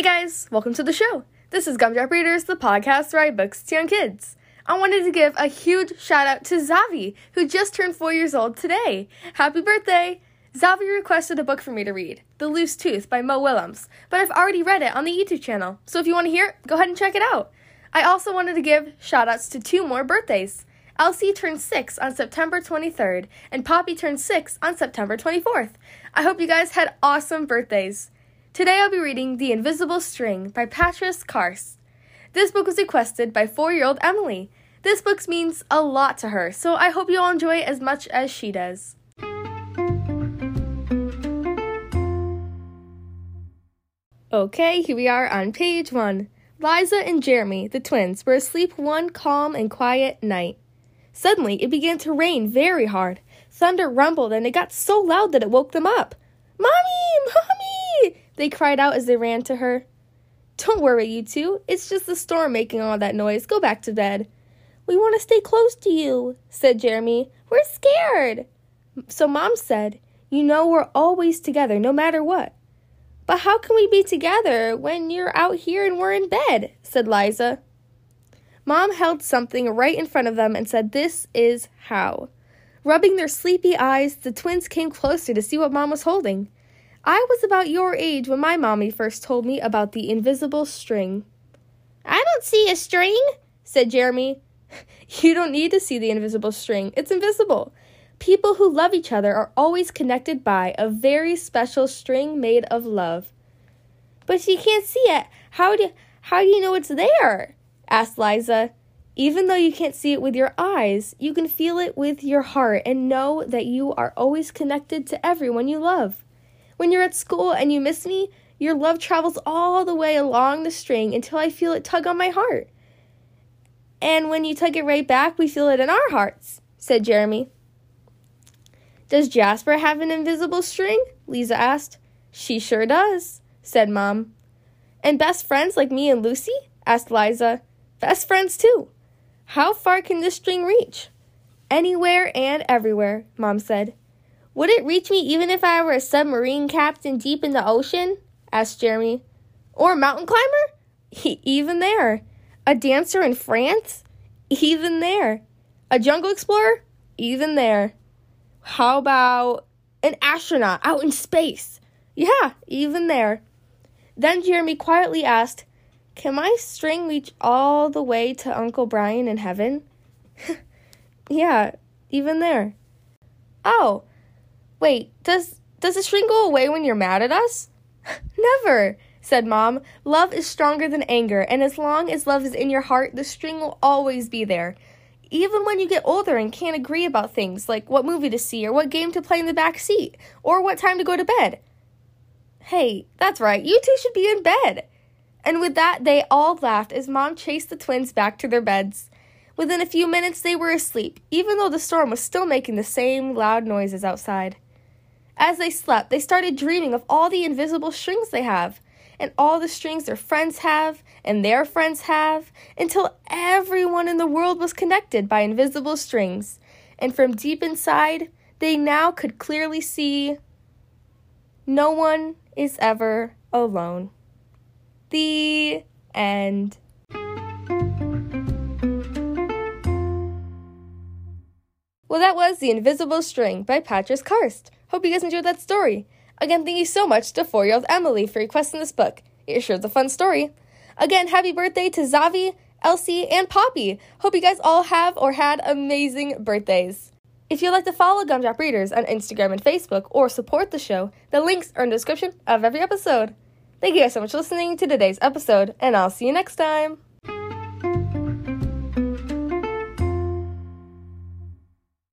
Hey guys, welcome to the show. This is Gumdrop Readers, the podcast where I books to young kids. I wanted to give a huge shout out to Zavi, who just turned four years old today. Happy birthday! Zavi requested a book for me to read, The Loose Tooth by Mo Willems, but I've already read it on the YouTube channel, so if you want to hear it, go ahead and check it out. I also wanted to give shout outs to two more birthdays. Elsie turned 6 on September 23rd, and Poppy turned 6 on September 24th. I hope you guys had awesome birthdays. Today I'll be reading The Invisible String by Patrice Karst. This book was requested by four year old Emily. This book means a lot to her, so I hope you all enjoy it as much as she does. Okay, here we are on page one. Liza and Jeremy, the twins, were asleep one calm and quiet night. Suddenly, it began to rain very hard. Thunder rumbled, and it got so loud that it woke them up. Mommy! Mommy! They cried out as they ran to her. Don't worry, you two. It's just the storm making all that noise. Go back to bed. We want to stay close to you, said Jeremy. We're scared. So Mom said, You know we're always together, no matter what. But how can we be together when you're out here and we're in bed? said Liza. Mom held something right in front of them and said, This is how. Rubbing their sleepy eyes, the twins came closer to see what Mom was holding. I was about your age when my mommy first told me about the invisible string. I don't see a string, said Jeremy. You don't need to see the invisible string, it's invisible. People who love each other are always connected by a very special string made of love. But you can't see it. How do how do you know it's there? asked Liza. Even though you can't see it with your eyes, you can feel it with your heart and know that you are always connected to everyone you love. When you're at school and you miss me, your love travels all the way along the string until I feel it tug on my heart. And when you tug it right back, we feel it in our hearts, said Jeremy. Does Jasper have an invisible string? Liza asked. She sure does, said Mom. And best friends like me and Lucy? asked Liza. Best friends too. How far can this string reach? Anywhere and everywhere, Mom said. Would it reach me even if I were a submarine captain deep in the ocean? asked Jeremy. Or a mountain climber? He, even there. A dancer in France? Even there. A jungle explorer? Even there. How about an astronaut out in space? Yeah, even there. Then Jeremy quietly asked, Can my string reach all the way to Uncle Brian in heaven? yeah, even there. Oh, Wait, does does the string go away when you're mad at us? Never, said Mom. Love is stronger than anger, and as long as love is in your heart, the string will always be there. Even when you get older and can't agree about things like what movie to see or what game to play in the back seat or what time to go to bed. Hey, that's right, you two should be in bed. And with that, they all laughed as Mom chased the twins back to their beds. Within a few minutes, they were asleep, even though the storm was still making the same loud noises outside. As they slept, they started dreaming of all the invisible strings they have, and all the strings their friends have, and their friends have, until everyone in the world was connected by invisible strings. And from deep inside, they now could clearly see no one is ever alone. The end. Well, that was The Invisible String by Patrice Karst. Hope you guys enjoyed that story. Again, thank you so much to four year old Emily for requesting this book. It sure is a fun story. Again, happy birthday to Zavi, Elsie, and Poppy. Hope you guys all have or had amazing birthdays. If you'd like to follow Gumdrop Readers on Instagram and Facebook or support the show, the links are in the description of every episode. Thank you guys so much for listening to today's episode, and I'll see you next time.